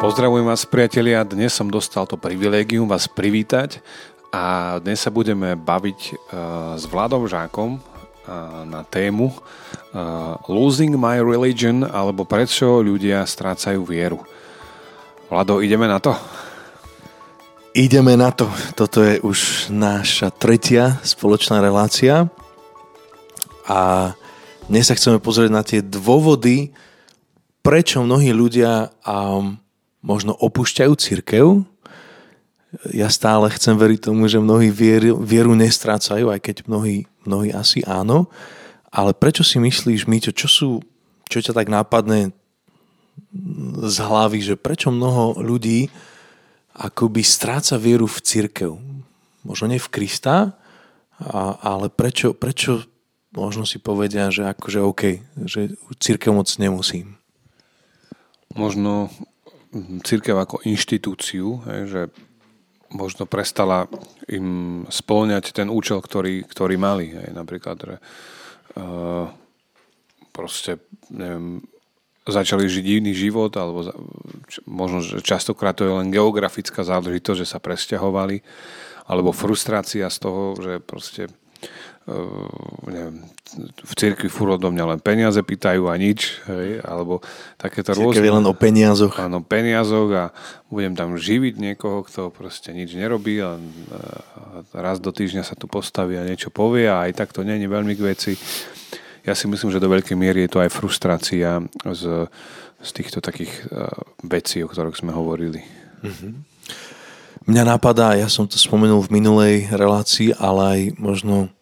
Pozdravujem vás priatelia, dnes som dostal to privilégium vás privítať a dnes sa budeme baviť uh, s Vladom Žákom uh, na tému uh, Losing my religion alebo prečo ľudia strácajú vieru. Vlado, ideme na to? Ideme na to. Toto je už naša tretia spoločná relácia a dnes sa chceme pozrieť na tie dôvody, prečo mnohí ľudia um, možno opúšťajú církev. Ja stále chcem veriť tomu, že mnohí vieru, vieru nestrácajú, aj keď mnohí, mnohí asi áno. Ale prečo si myslíš, Míťo, čo sú, čo ťa tak nápadne z hlavy, že prečo mnoho ľudí akoby stráca vieru v církev? Možno nie v Krista, a, ale prečo, prečo možno si povedia, že akože OK, že církev moc nemusím. Možno církev ako inštitúciu, že možno prestala im spĺňať ten účel, ktorý, ktorý mali. Napríklad, že uh, proste, neviem, začali žiť iný život, alebo možno, že častokrát to je len geografická záležitosť, že sa presťahovali, alebo frustrácia z toho, že proste neviem, v cirkvi furt odo mňa len peniaze pýtajú a nič, hej, alebo takéto rôzne. je len o peniazoch. Áno, peniazoch a budem tam živiť niekoho, kto proste nič nerobí a, raz do týždňa sa tu postaví a niečo povie a aj tak to není veľmi k veci. Ja si myslím, že do veľkej miery je to aj frustrácia z, z týchto takých uh, vecí, o ktorých sme hovorili. Mm-hmm. Mňa napadá, ja som to spomenul v minulej relácii, ale aj možno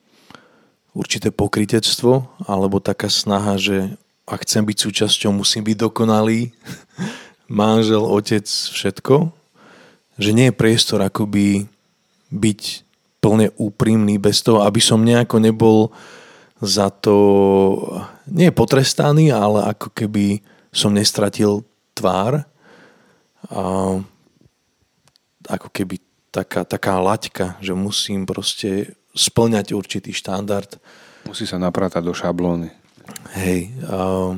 určité pokritectvo alebo taká snaha, že ak chcem byť súčasťou, musím byť dokonalý, manžel, otec, všetko. Že nie je priestor akoby byť plne úprimný bez toho, aby som nejako nebol za to nie potrestaný, ale ako keby som nestratil tvár. A ako keby taká, taká laťka, že musím proste splňať určitý štandard. Musí sa napratať do šablóny. Hej. A,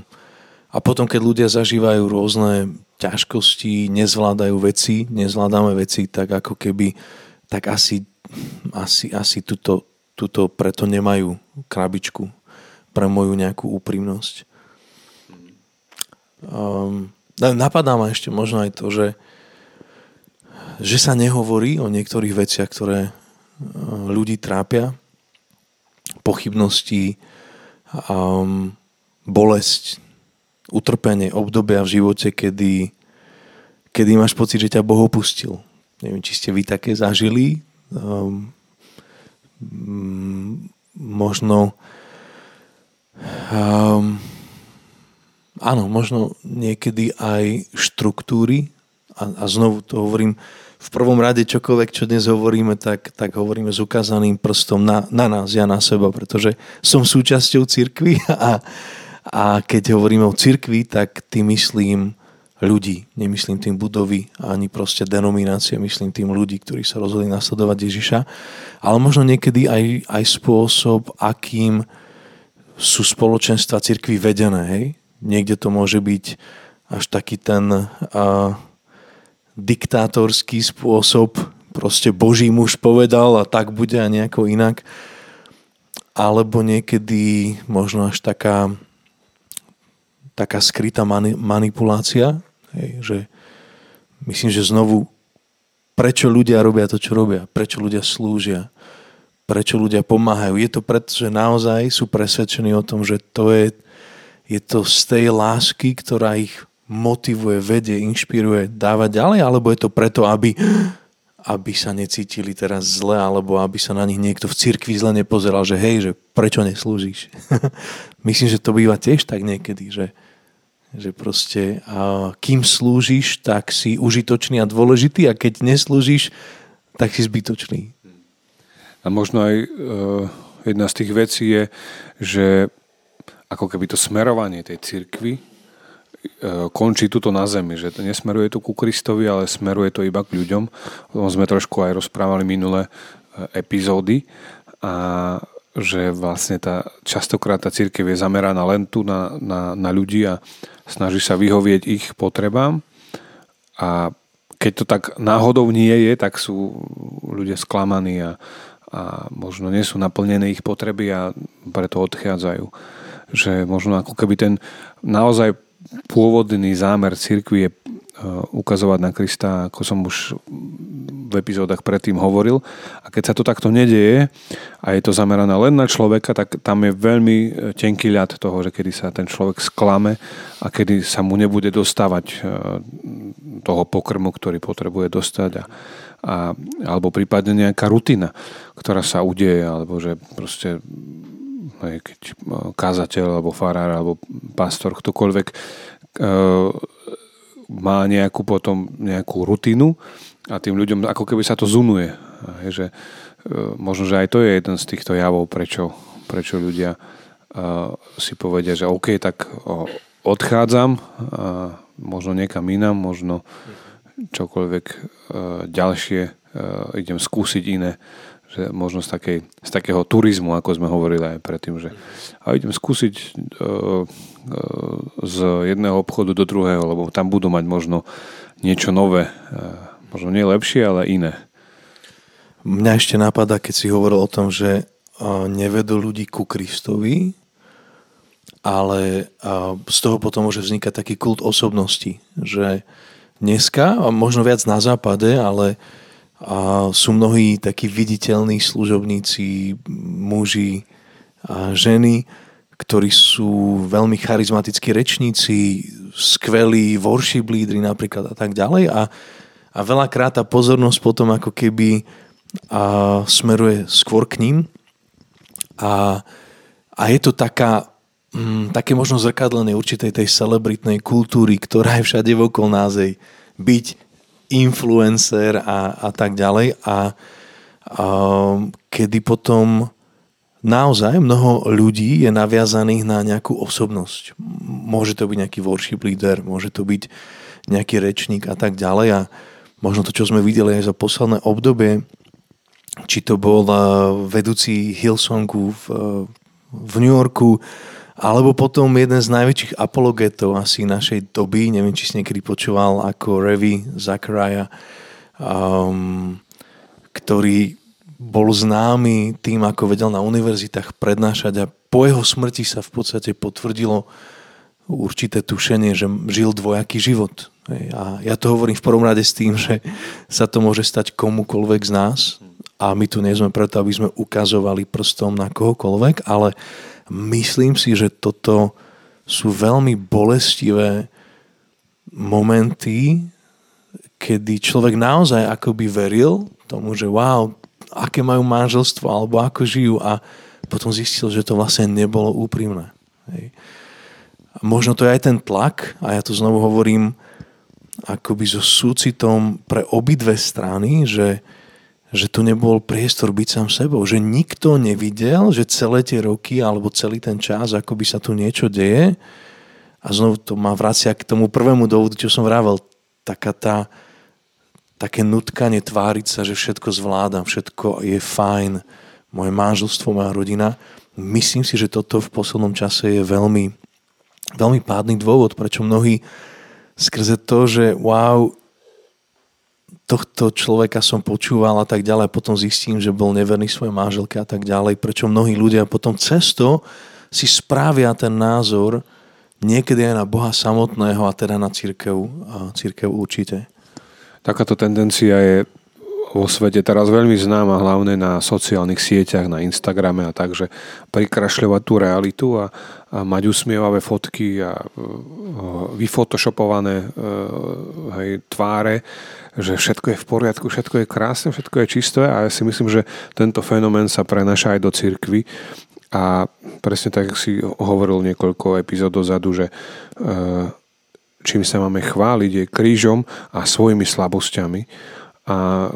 a potom, keď ľudia zažívajú rôzne ťažkosti, nezvládajú veci, nezvládame veci, tak ako keby, tak asi, asi, asi tuto, tuto preto nemajú krabičku pre moju nejakú úprimnosť. Um, napadá ma ešte možno aj to, že, že sa nehovorí o niektorých veciach, ktoré ľudí trápia, pochybnosti, um, bolesť, utrpenie, obdobia v živote, kedy, kedy máš pocit, že ťa Boh opustil. Neviem, či ste vy také zažili. Um, možno um, áno, možno niekedy aj štruktúry a, a znovu to hovorím, v prvom rade čokoľvek, čo dnes hovoríme, tak, tak hovoríme s ukázaným prstom na, na nás, ja na seba, pretože som súčasťou cirkvi a, a keď hovoríme o cirkvi, tak tým myslím ľudí, nemyslím tým budovy ani proste denominácie, myslím tým ľudí, ktorí sa rozhodli nasledovať Ježiša, ale možno niekedy aj, aj spôsob, akým sú spoločenstva cirkvi vedené, hej? Niekde to môže byť až taký ten uh, diktátorský spôsob, proste Boží muž povedal a tak bude a nejako inak. Alebo niekedy možno až taká, taká skrytá mani- manipulácia, hej, že myslím, že znovu prečo ľudia robia to, čo robia, prečo ľudia slúžia, prečo ľudia pomáhajú. Je to preto, že naozaj sú presvedčení o tom, že to je, je to z tej lásky, ktorá ich motivuje, vedie, inšpiruje dávať ďalej, alebo je to preto, aby, aby sa necítili teraz zle, alebo aby sa na nich niekto v cirkvi zle nepozeral, že hej, že prečo neslúžiš. Myslím, že to býva tiež tak niekedy, že, že proste a kým slúžiš, tak si užitočný a dôležitý a keď neslúžiš, tak si zbytočný. A možno aj uh, jedna z tých vecí je, že ako keby to smerovanie tej cirkvi E, končí tuto na zemi, že nesmeruje to ku Kristovi, ale smeruje to iba k ľuďom. O tom sme trošku aj rozprávali minulé e, epizódy a že vlastne tá, častokrát tá církev je zameraná len tu na, na, na ľudí a snaží sa vyhovieť ich potrebám A keď to tak náhodou nie je, tak sú ľudia sklamaní a, a možno nie sú naplnené ich potreby a preto odchádzajú. Že možno ako keby ten naozaj pôvodný zámer cirkvi je Eh, ukazovať na Krista, ako som už v epizódach predtým hovoril. A keď sa to takto nedieje a je to zamerané len na človeka, tak tam je veľmi eh, tenký ľad toho, že kedy sa ten človek sklame a kedy sa mu nebude dostávať eh, toho pokrmu, ktorý potrebuje dostať a, a, alebo prípadne nejaká rutina, ktorá sa udeje, alebo že proste keď kázateľ, alebo farár, alebo pastor, ktokoľvek má nejakú potom nejakú rutinu a tým ľuďom ako keby sa to zunuje. Je, že, e, možno, že aj to je jeden z týchto javov, prečo, prečo ľudia si povedia, že OK, tak odchádzam, možno niekam inám, možno čokoľvek uh, ďalšie idem skúsiť iné že možno z, takej, z takého turizmu, ako sme hovorili aj predtým, že a idem skúsiť uh, uh, z jedného obchodu do druhého, lebo tam budú mať možno niečo nové, uh, možno nie lepšie, ale iné. Mňa ešte napadá, keď si hovoril o tom, že uh, nevedú ľudí ku Kristovi, ale uh, z toho potom môže vznikať taký kult osobnosti, že dneska, možno viac na západe, ale a sú mnohí takí viditeľní služobníci, muži a ženy, ktorí sú veľmi charizmatickí rečníci, skvelí worship lídry napríklad a tak ďalej. A, a veľakrát tá pozornosť potom ako keby a smeruje skôr k ním. A, a je to taká, mm, také možno zrkadlenie určitej tej celebritnej kultúry, ktorá je všade okolo nás byť influencer a, a tak ďalej a, a kedy potom naozaj mnoho ľudí je naviazaných na nejakú osobnosť. Môže to byť nejaký worship leader, môže to byť nejaký rečník a tak ďalej a možno to, čo sme videli aj za posledné obdobie, či to bol vedúci Hillsongu v, v New Yorku, alebo potom jeden z najväčších apologetov asi našej doby, neviem, či si niekedy počúval, ako Revi Zachariah, um, ktorý bol známy tým, ako vedel na univerzitách prednášať a po jeho smrti sa v podstate potvrdilo určité tušenie, že žil dvojaký život. A ja to hovorím v prvom rade s tým, že sa to môže stať komukoľvek z nás a my tu nie sme preto, aby sme ukazovali prstom na kohokoľvek, ale myslím si, že toto sú veľmi bolestivé momenty, kedy človek naozaj akoby veril tomu, že wow, aké majú manželstvo alebo ako žijú a potom zistil, že to vlastne nebolo úprimné. Hej. A možno to je aj ten tlak a ja to znovu hovorím akoby so súcitom pre obidve strany, že že tu nebol priestor byť sám sebou, že nikto nevidel, že celé tie roky alebo celý ten čas, ako by sa tu niečo deje a znovu to ma vracia k tomu prvému dôvodu, čo som vravel, taká tá, také nutkanie tváriť sa, že všetko zvládam, všetko je fajn, moje manželstvo, moja rodina. Myslím si, že toto v poslednom čase je veľmi, veľmi pádny dôvod, prečo mnohí skrze to, že wow, tohto človeka som počúval a tak ďalej, potom zistím, že bol neverný svojej manželke a tak ďalej, prečo mnohí ľudia potom cesto si správia ten názor niekedy aj na Boha samotného a teda na církev, církev určite. Takáto tendencia je vo svete teraz veľmi známa hlavne na sociálnych sieťach, na Instagrame a tak, že prikrašľovať tú realitu a, a mať usmievavé fotky a, a vyfotoshopované a, e, hej, tváre, že všetko je v poriadku, všetko je krásne, všetko je čisté a ja si myslím, že tento fenomén sa prenaša aj do cirkvy a presne tak, si hovoril niekoľko epizód dozadu, že e, čím sa máme chváliť je krížom a svojimi slabosťami. A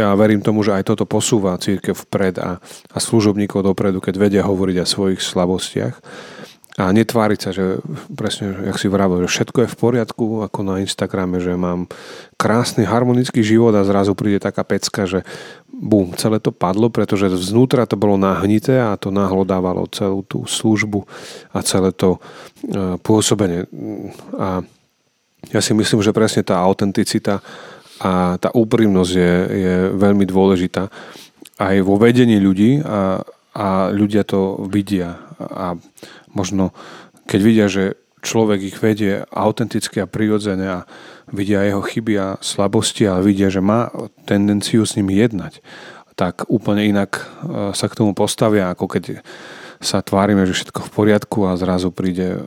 ja verím tomu, že aj toto posúva církev vpred a, a služobníkov dopredu, keď vedia hovoriť o svojich slabostiach a netváriť sa, že presne, jak si vravil, že všetko je v poriadku, ako na Instagrame, že mám krásny harmonický život a zrazu príde taká pecka, že bum, celé to padlo, pretože vznútra to bolo nahnité a to nahlodávalo celú tú službu a celé to e, pôsobenie. A ja si myslím, že presne tá autenticita a tá úprimnosť je, je veľmi dôležitá. Aj vo vedení ľudí a, a ľudia to vidia. A možno keď vidia, že človek ich vedie autenticky a prirodzene a vidia jeho chyby a slabosti a vidia, že má tendenciu s nimi jednať, tak úplne inak e, sa k tomu postavia, ako keď sa tvárime, že všetko v poriadku a zrazu príde e,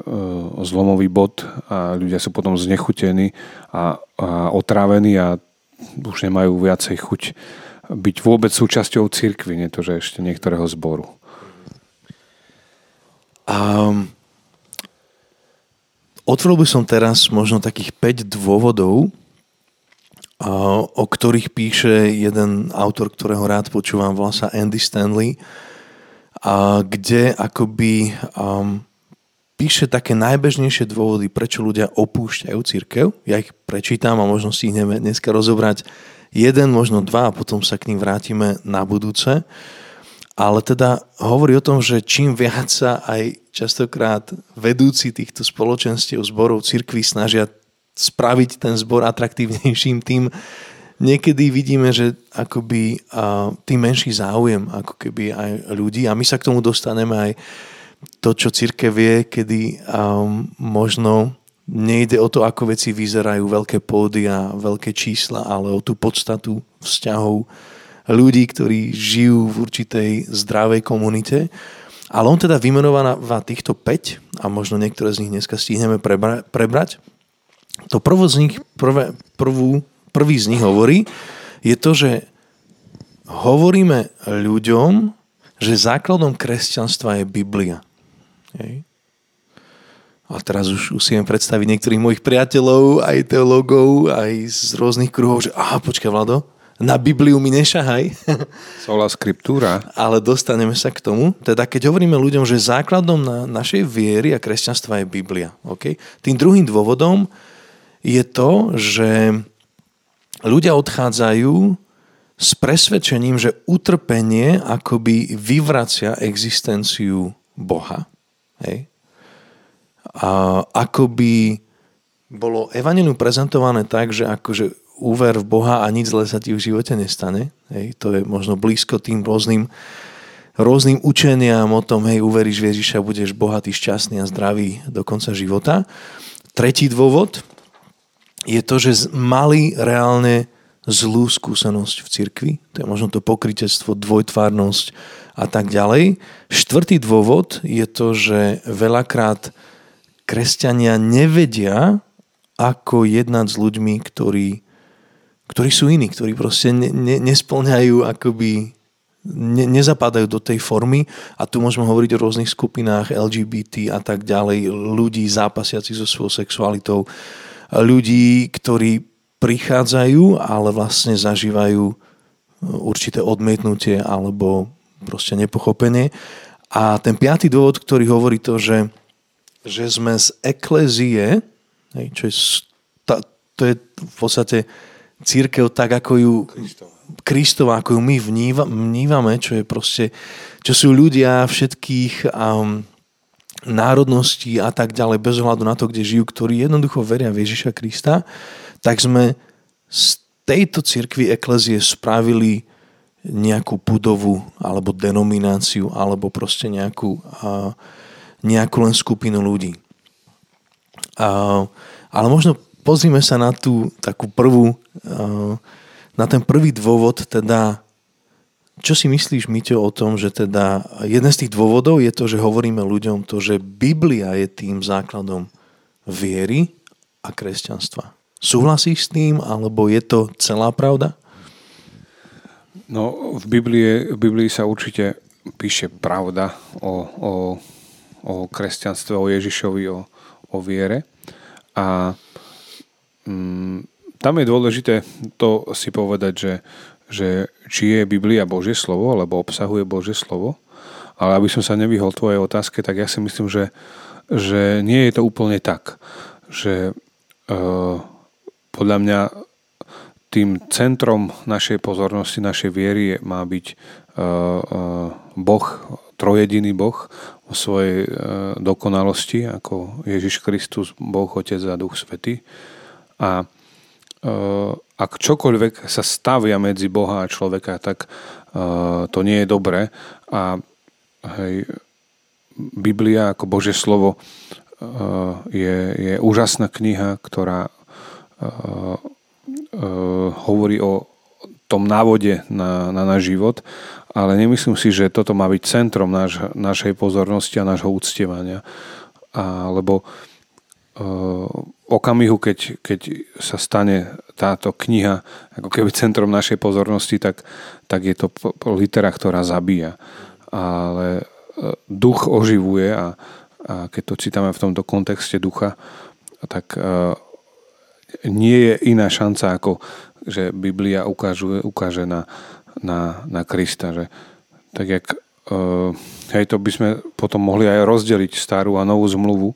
zlomový bod a ľudia sú potom znechutení a, a otrávení a už nemajú viacej chuť byť vôbec súčasťou cirkvi, nie to, že ešte niektorého zboru. Um, otvoril by som teraz možno takých 5 dôvodov, o ktorých píše jeden autor, ktorého rád počúvam, volá sa Andy Stanley, kde akoby um, píše také najbežnejšie dôvody, prečo ľudia opúšťajú církev. Ja ich prečítam a možno si ich dneska rozobrať jeden, možno dva a potom sa k ním vrátime na budúce. Ale teda hovorí o tom, že čím viac sa aj častokrát vedúci týchto spoločenstiev, zborov, cirkví snažia spraviť ten zbor atraktívnejším, tým niekedy vidíme, že akoby tým menší záujem ako keby aj ľudí a my sa k tomu dostaneme aj to, čo církev vie, kedy možno nejde o to, ako veci vyzerajú, veľké pódy a veľké čísla, ale o tú podstatu vzťahov ľudí, ktorí žijú v určitej zdravej komunite. Ale on teda vymenováva týchto 5 a možno niektoré z nich dneska stihneme prebrať. To prvo z nich, prvé, prvú prvý z nich hovorí, je to, že hovoríme ľuďom, že základom kresťanstva je Biblia. Hej. A teraz už, viem predstaviť niektorých mojich priateľov, aj teológov, aj z rôznych kruhov, že aha, počkaj Vlado, na Bibliu mi nešahaj. Sola scriptura. Ale dostaneme sa k tomu. Teda keď hovoríme ľuďom, že základom na našej viery a kresťanstva je Biblia. Okay? Tým druhým dôvodom je to, že ľudia odchádzajú s presvedčením, že utrpenie akoby vyvracia existenciu Boha. Hej? A akoby bolo evanelium prezentované tak, že akože úver v Boha a nič zle sa ti v živote nestane. Hej? To je možno blízko tým rôznym, rôznym učeniam o tom, hej, uveríš v Ježiša, budeš bohatý, šťastný a zdravý do konca života. Tretí dôvod, je to, že mali reálne zlú skúsenosť v cirkvi. To je možno to pokrytectvo, dvojtvárnosť a tak ďalej. Štvrtý dôvod je to, že veľakrát kresťania nevedia, ako jednať s ľuďmi, ktorí, ktorí sú iní, ktorí proste ne, ne, nesplňajú akoby ne, nezapadajú do tej formy a tu môžeme hovoriť o rôznych skupinách LGBT a tak ďalej, ľudí zápasiaci so svojou sexualitou, ľudí, ktorí prichádzajú, ale vlastne zažívajú e, určité odmietnutie alebo proste nepochopenie. A ten piatý dôvod, ktorý hovorí to, že, že sme z eklezie, čo je, to je v podstate církev tak, ako ju Kristova, ako ju my vnívame, čo je proste, čo sú ľudia všetkých um, národností a tak ďalej, bez ohľadu na to, kde žijú, ktorí jednoducho veria v Ježiša Krista, tak sme z tejto cirkvi eklezie spravili nejakú budovu alebo denomináciu alebo proste nejakú, nejakú len skupinu ľudí. Ale možno pozrime sa na tú takú prvú, na ten prvý dôvod, teda čo si myslíš, Miťo, o tom, že teda jeden z tých dôvodov je to, že hovoríme ľuďom to, že Biblia je tým základom viery a kresťanstva. Súhlasíš s tým, alebo je to celá pravda? No, v Biblii, v Biblii sa určite píše pravda o, o, o kresťanstve, o Ježišovi, o, o viere. A mm, tam je dôležité to si povedať, že že či je Biblia Božie slovo, alebo obsahuje Božie slovo. Ale aby som sa nevyhol tvojej otázke, tak ja si myslím, že, že nie je to úplne tak. Že e, podľa mňa tým centrom našej pozornosti, našej viery je, má byť e, e, Boh, trojediný Boh o svojej e, dokonalosti, ako Ježiš Kristus, Boh, Otec a Duch Svety. A ak čokoľvek sa stavia medzi Boha a človeka, tak to nie je dobré. A hej, Biblia ako Božie slovo je, je úžasná kniha, ktorá hovorí o tom návode na, na náš život, ale nemyslím si, že toto má byť centrom naš, našej pozornosti a nášho úctievania. A, lebo uh, okamihu, keď, keď sa stane táto kniha ako keby centrom našej pozornosti, tak, tak je to litera, ktorá zabíja. Ale uh, duch oživuje a, a keď to čítame v tomto kontexte ducha, tak uh, nie je iná šanca, ako že Biblia ukáže, ukáže na, na, na Krista. Že, tak jak, uh, hej, to by sme potom mohli aj rozdeliť starú a novú zmluvu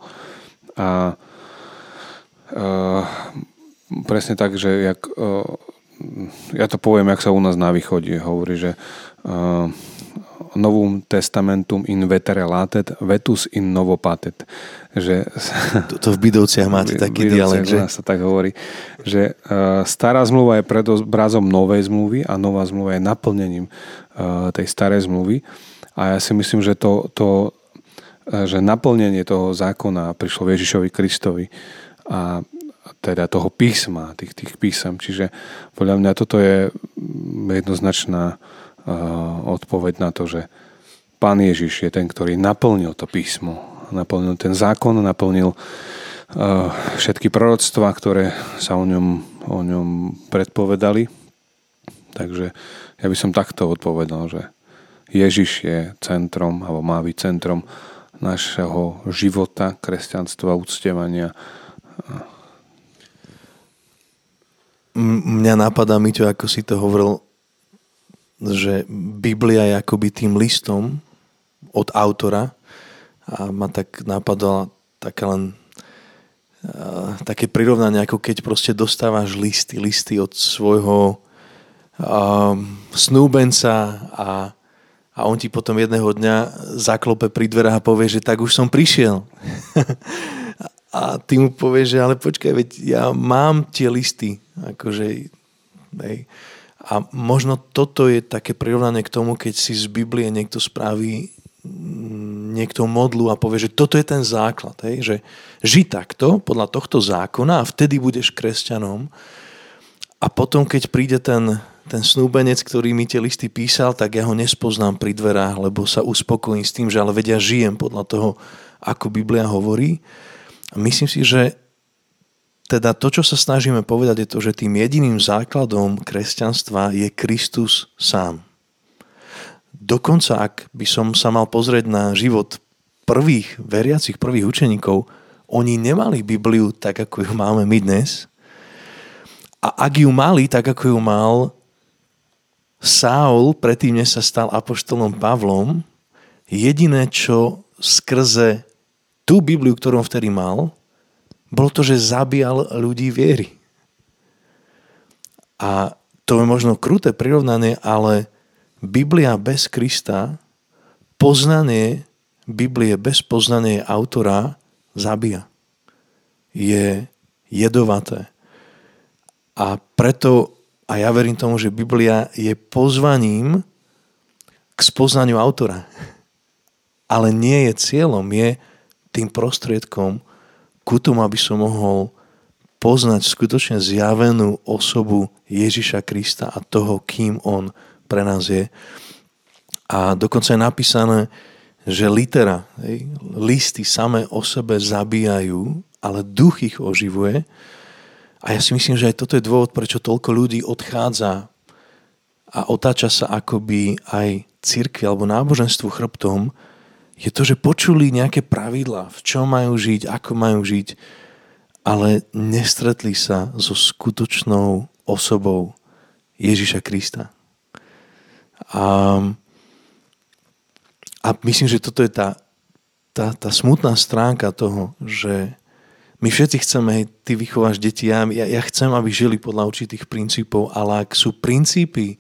a uh, presne tak, že jak, uh, ja to poviem, jak sa u nás na východe hovorí, že uh, novum testamentum in vetere latet, vetus in novo patet. Že, to, to v Bidovciach máte taký dialekt, že? sa tak hovorí, že uh, stará zmluva je predobrazom novej zmluvy a nová zmluva je naplnením uh, tej starej zmluvy. A ja si myslím, že to, to že naplnenie toho zákona prišlo Ježišovi Kristovi a teda toho písma, tých, tých písam. Čiže podľa mňa toto je jednoznačná odpoveď na to, že Pán Ježiš je ten, ktorý naplnil to písmo, naplnil ten zákon, naplnil všetky proroctvá, ktoré sa o ňom, o ňom predpovedali. Takže ja by som takto odpovedal, že Ježiš je centrom, alebo má byť centrom našeho života, kresťanstva, úctievania. Mňa napadá, Miťo, ako si to hovoril, že Biblia je akoby tým listom od autora a ma tak napadala také len uh, také prirovnanie, ako keď proste dostávaš listy, listy od svojho uh, snúbenca a, a on ti potom jedného dňa zaklope pri dverách a povie, že tak už som prišiel. a ty mu povieš, že ale počkaj, veď ja mám tie listy. Akože, hej. A možno toto je také prirovnanie k tomu, keď si z Biblie niekto spraví mm, niekto modlu a povie, že toto je ten základ, hej? že ži takto, podľa tohto zákona a vtedy budeš kresťanom. A potom, keď príde ten, ten snúbenec, ktorý mi tie listy písal, tak ja ho nespoznám pri dverách, lebo sa uspokojím s tým, že ale vedia, žijem podľa toho, ako Biblia hovorí. Myslím si, že teda to, čo sa snažíme povedať, je to, že tým jediným základom kresťanstva je Kristus sám. Dokonca, ak by som sa mal pozrieť na život prvých veriacich, prvých učeníkov, oni nemali Bibliu tak, ako ju máme my dnes. A ak ju mali tak, ako ju mal Saul, predtým, než sa stal apoštolom Pavlom, jediné, čo skrze tú Bibliu, ktorú on vtedy mal, bolo to, že zabíjal ľudí viery. A to je možno kruté prirovnanie, ale Biblia bez Krista, poznanie Biblie bez poznania autora zabíja. Je jedovaté. A preto, a ja verím tomu, že Biblia je pozvaním k spoznaniu autora. Ale nie je cieľom, je tým prostriedkom, ku tomu, aby som mohol poznať skutočne zjavenú osobu Ježiša Krista a toho, kým on pre nás je. A dokonca je napísané, že litera, listy samé o sebe zabíjajú, ale duch ich oživuje. A ja si myslím, že aj toto je dôvod, prečo toľko ľudí odchádza a otáča sa akoby aj církvi alebo náboženstvu chrbtom, je to, že počuli nejaké pravidlá, v čom majú žiť, ako majú žiť, ale nestretli sa so skutočnou osobou Ježiša Krista. A, a myslím, že toto je tá, tá, tá smutná stránka toho, že my všetci chceme, hej, ty vychováš deti, ja, ja chcem, aby žili podľa určitých princípov, ale ak sú princípy,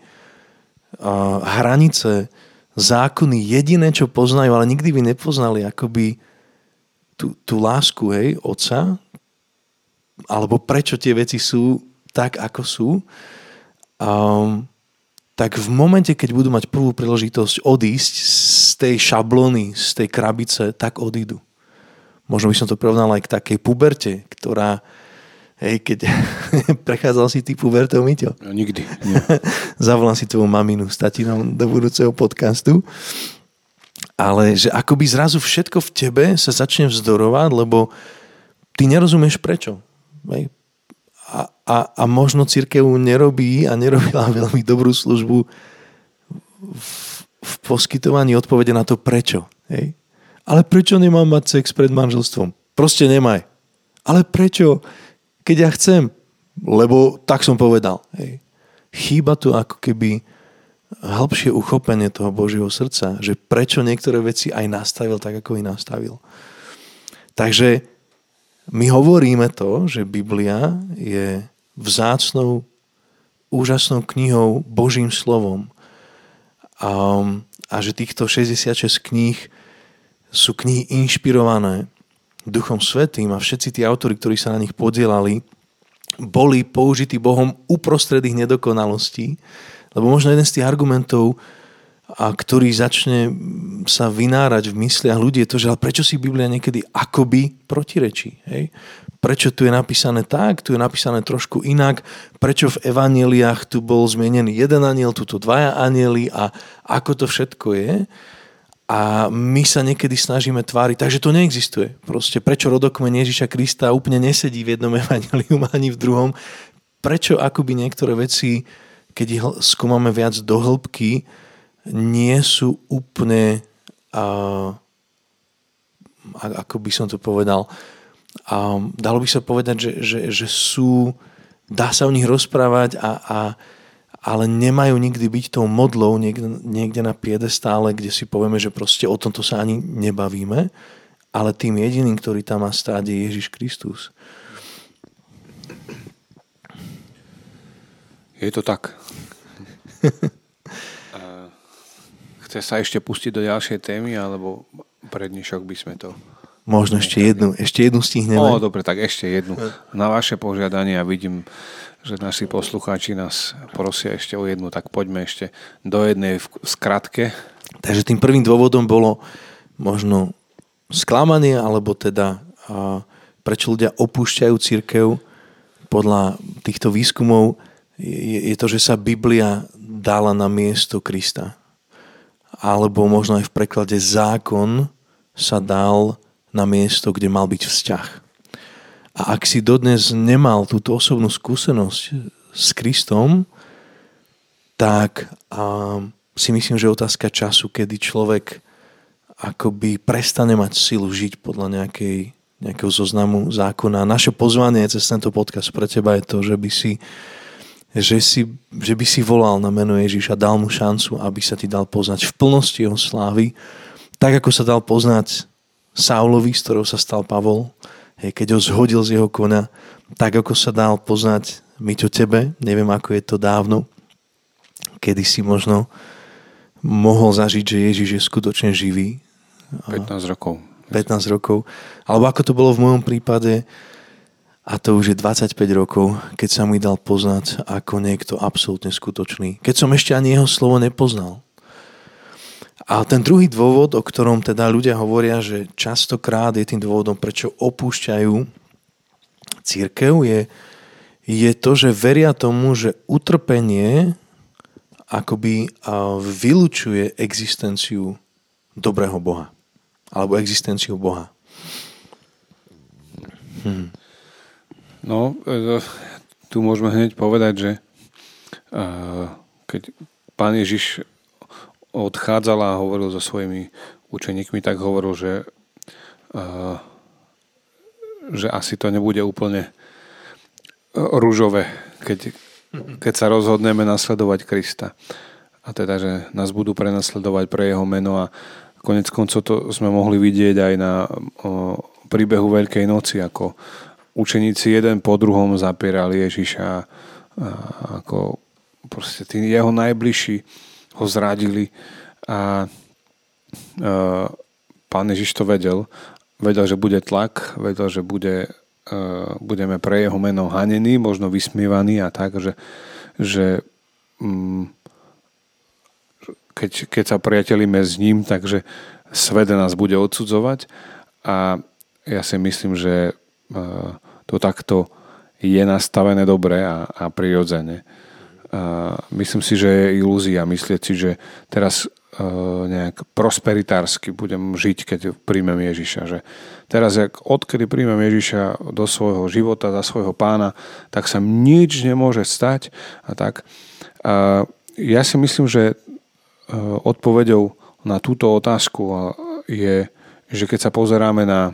uh, hranice, zákony jediné, čo poznajú, ale nikdy by nepoznali akoby tú, tú lásku, hej, otca, alebo prečo tie veci sú tak, ako sú, um, tak v momente, keď budú mať prvú príležitosť odísť z tej šablony, z tej krabice, tak odídu. Možno by som to porovnal aj k takej puberte, ktorá, hej, keď prechádzal si ty pubertou, Miťo? No, nikdy. Zavolám si tvoju maminu s tatinom do budúceho podcastu. Ale že akoby zrazu všetko v tebe sa začne vzdorovať, lebo ty nerozumieš prečo. Hej a, a, a možno církev nerobí a nerobila veľmi dobrú službu v, v poskytovaní odpovede na to prečo. Hej? Ale prečo nemám mať sex pred manželstvom? Proste nemaj. Ale prečo? Keď ja chcem. Lebo tak som povedal. Hej? Chýba tu ako keby hĺbšie uchopenie toho Božieho srdca, že prečo niektoré veci aj nastavil tak, ako ich nastavil. Takže my hovoríme to, že Biblia je vzácnou, úžasnou knihou, Božím slovom a, a že týchto 66 kníh sú knihy inšpirované Duchom Svetým a všetci tí autory, ktorí sa na nich podielali, boli použití Bohom uprostred ich nedokonalostí, lebo možno jeden z tých argumentov, a ktorý začne sa vynárať v mysliach ľudí, je to, že ale prečo si Biblia niekedy akoby protirečí. Hej? Prečo tu je napísané tak, tu je napísané trošku inak, prečo v evaneliách tu bol zmienený jeden aniel, tu dvaja anieli a ako to všetko je. A my sa niekedy snažíme tváriť, takže to neexistuje. Proste prečo rodokmen Ježiša Krista úplne nesedí v jednom evanelium ani v druhom. Prečo akoby niektoré veci, keď ich skúmame viac do hĺbky, nie sú úplne, uh, ako by som to povedal, uh, dalo by sa povedať, že, že, že sú, dá sa o nich rozprávať, a, a, ale nemajú nikdy byť tou modlou niekde, niekde na piedestále, kde si povieme, že proste o tomto sa ani nebavíme, ale tým jediným, ktorý tam má stáť, je Ježiš Kristus. Je to tak. Chce sa ešte pustiť do ďalšej témy, alebo pre dnešok by sme to... Možno ešte jednu, ešte jednu stihneme. O, dobre, tak ešte jednu. Na vaše požiadanie a vidím, že naši poslucháči nás prosia ešte o jednu, tak poďme ešte do jednej v skratke. Takže tým prvým dôvodom bolo možno sklamanie, alebo teda prečo ľudia opúšťajú církev podľa týchto výskumov, je, je to, že sa Biblia dala na miesto Krista alebo možno aj v preklade zákon sa dal na miesto, kde mal byť vzťah. A ak si dodnes nemal túto osobnú skúsenosť s Kristom, tak a, si myslím, že otázka času, kedy človek akoby prestane mať silu žiť podľa nejakej, nejakého zoznamu zákona. Naše pozvanie cez tento podcast pre teba je to, že by si že, si, že by si volal na meno Ježiša, dal mu šancu, aby sa ti dal poznať v plnosti jeho slávy, tak ako sa dal poznať Saulovi, z ktorého sa stal Pavol, hej, keď ho zhodil z jeho kona, tak ako sa dal poznať my to tebe, neviem ako je to dávno, kedy si možno mohol zažiť, že Ježiš je skutočne živý. 15 rokov. 15 rokov. Alebo ako to bolo v mojom prípade, a to už je 25 rokov, keď sa mi dal poznať ako niekto absolútne skutočný. Keď som ešte ani jeho slovo nepoznal. A ten druhý dôvod, o ktorom teda ľudia hovoria, že častokrát je tým dôvodom, prečo opúšťajú církev, je, je to, že veria tomu, že utrpenie akoby vylučuje existenciu dobrého Boha. Alebo existenciu Boha. Hm. No, e, tu môžeme hneď povedať, že e, keď pán Ježiš odchádzal a hovoril so svojimi učeníkmi, tak hovoril, že, e, že asi to nebude úplne rúžové, keď, keď sa rozhodneme nasledovať Krista. A teda, že nás budú prenasledovať pre jeho meno a konec koncov to sme mohli vidieť aj na príbehu Veľkej noci, ako učeníci jeden po druhom zapierali Ježiša a ako proste tí jeho najbližší ho zradili a, a pán Ježiš to vedel. Vedel, že bude tlak, vedel, že bude budeme pre jeho meno hanení, možno vysmievaní a tak, že, že mm, keď, keď sa priatelíme s ním, takže svet nás bude odsudzovať a ja si myslím, že to takto je nastavené dobre a, a prirodzene. Myslím si, že je ilúzia myslieť si, že teraz nejak prosperitársky budem žiť, keď príjmem Ježiša. Že teraz, jak odkedy príjmem Ježiša do svojho života, za svojho pána, tak sa nič nemôže stať a tak. A ja si myslím, že odpovedou na túto otázku je, že keď sa pozeráme na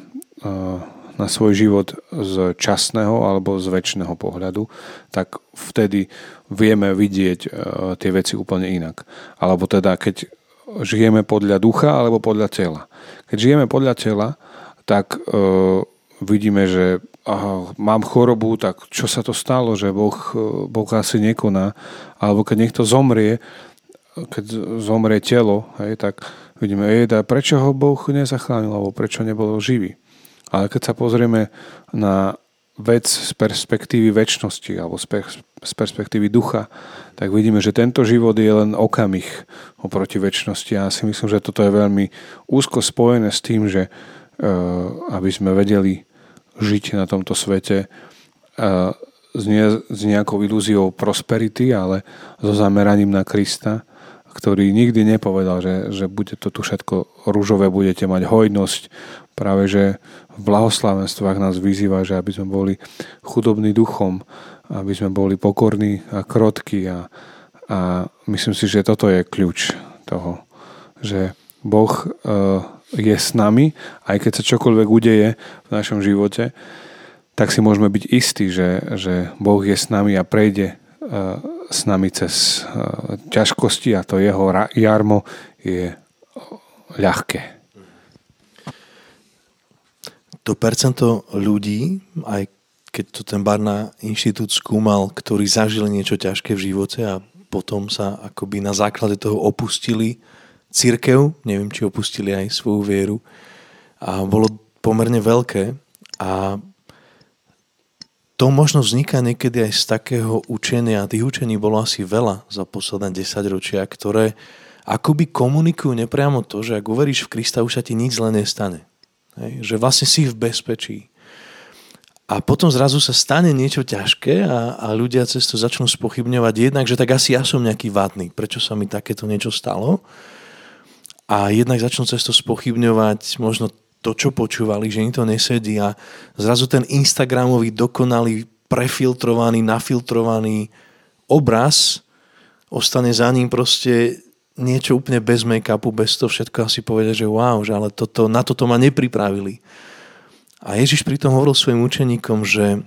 na svoj život z časného alebo z väčšného pohľadu, tak vtedy vieme vidieť e, tie veci úplne inak. Alebo teda, keď žijeme podľa ducha alebo podľa tela. Keď žijeme podľa tela, tak uh, vidíme, že aha, mám chorobu, tak čo sa to stalo, že boh, boh asi nekoná. Alebo keď niekto zomrie, keď zomrie telo, hej, tak vidíme, ej, prečo ho Boh nezachránil, alebo prečo nebol živý. Ale keď sa pozrieme na vec z perspektívy väčšnosti alebo z perspektívy ducha, tak vidíme, že tento život je len okamih oproti väčšnosti. A ja si myslím, že toto je veľmi úzko spojené s tým, že eh, aby sme vedeli žiť na tomto svete eh, s nejakou ilúziou prosperity, ale so zameraním na Krista, ktorý nikdy nepovedal, že, že bude to tu všetko rúžové, budete mať hojnosť, práve že v blahoslavenstvách nás vyzýva, že aby sme boli chudobní duchom, aby sme boli pokorní a krotky a, a myslím si, že toto je kľúč toho, že Boh e, je s nami, aj keď sa čokoľvek udeje v našom živote, tak si môžeme byť istí, že, že Boh je s nami a prejde e, s nami cez e, ťažkosti a to jeho jarmo je ľahké to percento ľudí, aj keď to ten Barna inštitút skúmal, ktorí zažili niečo ťažké v živote a potom sa akoby na základe toho opustili církev, neviem, či opustili aj svoju vieru a bolo pomerne veľké a to možno vzniká niekedy aj z takého učenia, a tých učení bolo asi veľa za posledné 10 ročia, ktoré akoby komunikujú nepriamo to, že ak uveríš v Krista, už sa ti nič zle nestane. Že vlastne si v bezpečí. A potom zrazu sa stane niečo ťažké a, a ľudia cez to začnú spochybňovať jednak, že tak asi ja som nejaký vadný, prečo sa mi takéto niečo stalo. A jednak začnú cez to spochybňovať možno to, čo počúvali, že im to nesedí a zrazu ten Instagramový dokonalý, prefiltrovaný, nafiltrovaný obraz ostane za ním proste niečo úplne bez make-upu, bez toho všetko asi povedať, že wow, že ale toto, na toto ma nepripravili. A Ježiš pritom hovoril svojim učeníkom, že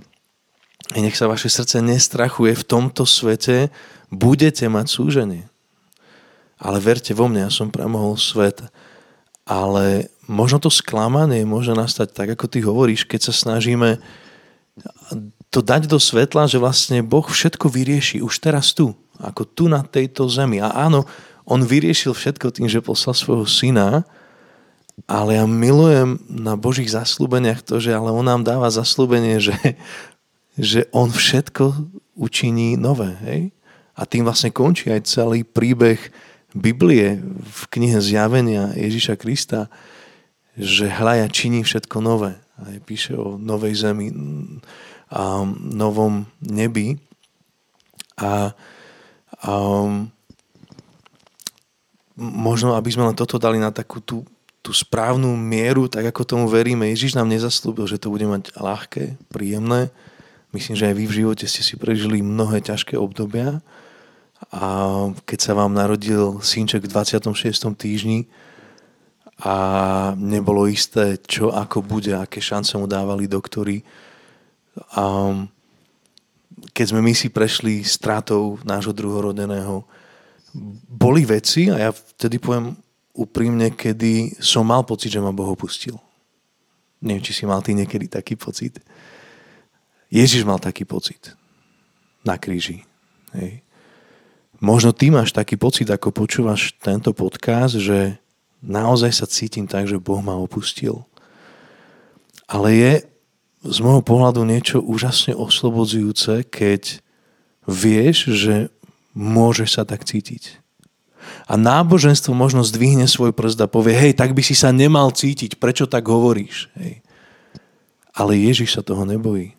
nech sa vaše srdce nestrachuje, v tomto svete budete mať súženie. Ale verte vo mne, ja som premohol svet. Ale možno to sklamanie môže nastať tak, ako ty hovoríš, keď sa snažíme to dať do svetla, že vlastne Boh všetko vyrieši už teraz tu, ako tu na tejto zemi. A áno, on vyriešil všetko tým, že poslal svojho syna, ale ja milujem na Božích zaslúbeniach to, že ale on nám dáva zaslúbenie, že, že on všetko učiní nové. Hej? A tým vlastne končí aj celý príbeh Biblie v knihe Zjavenia Ježiša Krista, že hľaja činí všetko nové. A píše o novej zemi a novom nebi. A, a možno, aby sme len toto dali na takú tú, tú správnu mieru, tak ako tomu veríme. Ježiš nám nezaslúbil, že to bude mať ľahké, príjemné. Myslím, že aj vy v živote ste si prežili mnohé ťažké obdobia. A keď sa vám narodil synček v 26. týždni a nebolo isté, čo ako bude, aké šance mu dávali doktory. A keď sme my si prešli stratou nášho druhorodeného, boli veci, a ja vtedy poviem úprimne, kedy som mal pocit, že ma Boh opustil. Neviem, či si mal ty niekedy taký pocit. Ježiš mal taký pocit na kríži. Hej. Možno ty máš taký pocit, ako počúvaš tento podcast, že naozaj sa cítim tak, že Boh ma opustil. Ale je z môjho pohľadu niečo úžasne oslobodzujúce, keď vieš, že môžeš sa tak cítiť. A náboženstvo možno zdvihne svoj prst a povie, hej, tak by si sa nemal cítiť, prečo tak hovoríš? Hej. Ale Ježiš sa toho nebojí.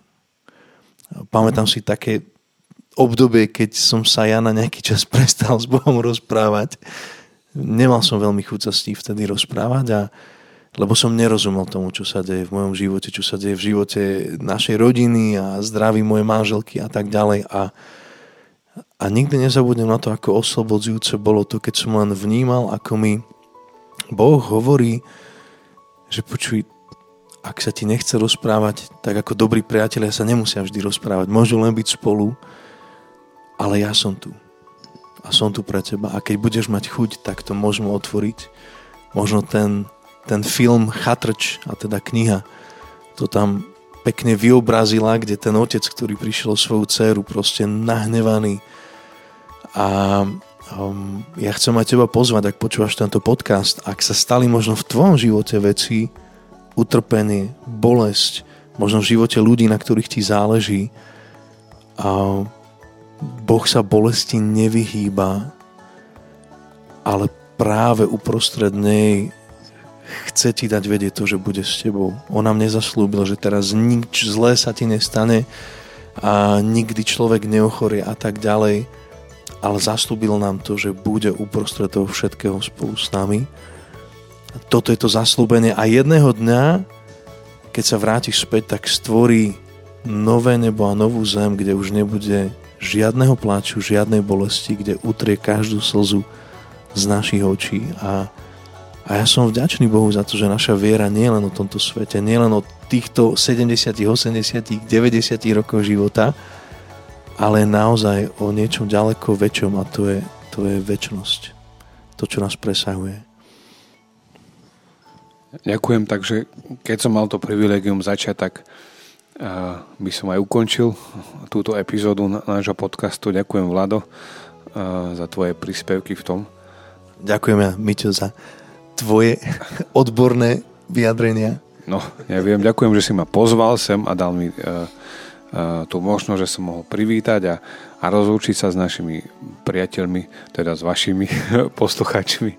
Pamätám si také obdobie, keď som sa ja na nejaký čas prestal s Bohom rozprávať. Nemal som veľmi chuť sa s vtedy rozprávať a lebo som nerozumel tomu, čo sa deje v mojom živote, čo sa deje v živote našej rodiny a zdraví mojej manželky a tak ďalej. A, a nikdy nezabudnem na to, ako oslobodzujúce bolo to, keď som len vnímal, ako mi Boh hovorí, že počuj, ak sa ti nechce rozprávať, tak ako dobrí priatelia sa nemusia vždy rozprávať. Môžu len byť spolu, ale ja som tu. A som tu pre teba. A keď budeš mať chuť, tak to môžeme otvoriť. Možno ten ten film Chatrč, a teda kniha, to tam pekne vyobrazila, kde ten otec, ktorý prišiel svoju dceru proste nahnevaný a um, ja chcem aj teba pozvať, ak počúvaš tento podcast, ak sa stali možno v tvojom živote veci, utrpenie, bolesť, možno v živote ľudí, na ktorých ti záleží a Boh sa bolesti nevyhýba, ale práve uprostred nej chce ti dať vedieť to, že bude s tebou. On nám nezaslúbil, že teraz nič zlé sa ti nestane a nikdy človek neochorie a tak ďalej, ale zaslúbil nám to, že bude uprostred toho všetkého spolu s nami. Toto je to zaslúbenie a jedného dňa, keď sa vrátiš späť, tak stvorí nové nebo a novú zem, kde už nebude žiadneho pláču, žiadnej bolesti, kde utrie každú slzu z našich očí a a ja som vďačný Bohu za to, že naša viera nie je len o tomto svete, nie len o týchto 70, 80, 90 rokov života, ale naozaj o niečom ďaleko väčšom a to je, to je väčšnosť. To, čo nás presahuje. Ďakujem, takže keď som mal to privilegium začať, tak uh, by som aj ukončil túto epizódu nášho podcastu. Ďakujem Vlado uh, za tvoje príspevky v tom. Ďakujem ja, Miťo, za tvoje odborné vyjadrenia? No, ja viem, ďakujem, že si ma pozval sem a dal mi uh, tú možnosť, že som mohol privítať a, a rozlúčiť sa s našimi priateľmi, teda s vašimi posluchačmi.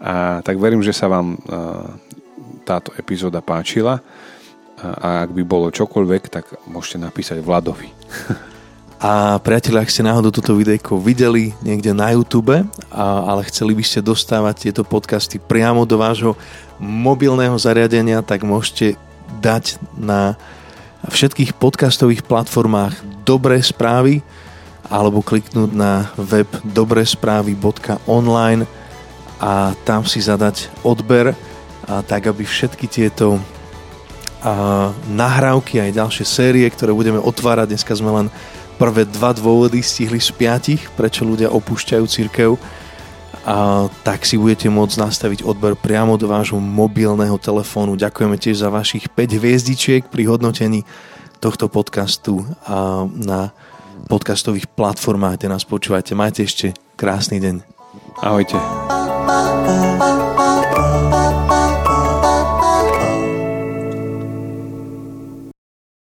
A tak verím, že sa vám táto epizóda páčila a ak by bolo čokoľvek, tak môžete napísať Vladovi. A priatelia, ak ste náhodou toto videjko videli niekde na YouTube, a, ale chceli by ste dostávať tieto podcasty priamo do vášho mobilného zariadenia, tak môžete dať na všetkých podcastových platformách dobré správy alebo kliknúť na web dobresprávy.online a tam si zadať odber a tak, aby všetky tieto a, nahrávky aj ďalšie série, ktoré budeme otvárať, dneska sme len prvé dva dôvody stihli z piatich, prečo ľudia opúšťajú církev, a tak si budete môcť nastaviť odber priamo do vášho mobilného telefónu. Ďakujeme tiež za vašich 5 hviezdičiek pri hodnotení tohto podcastu a na podcastových platformách, kde nás počúvate. Majte ešte krásny deň. Ahojte.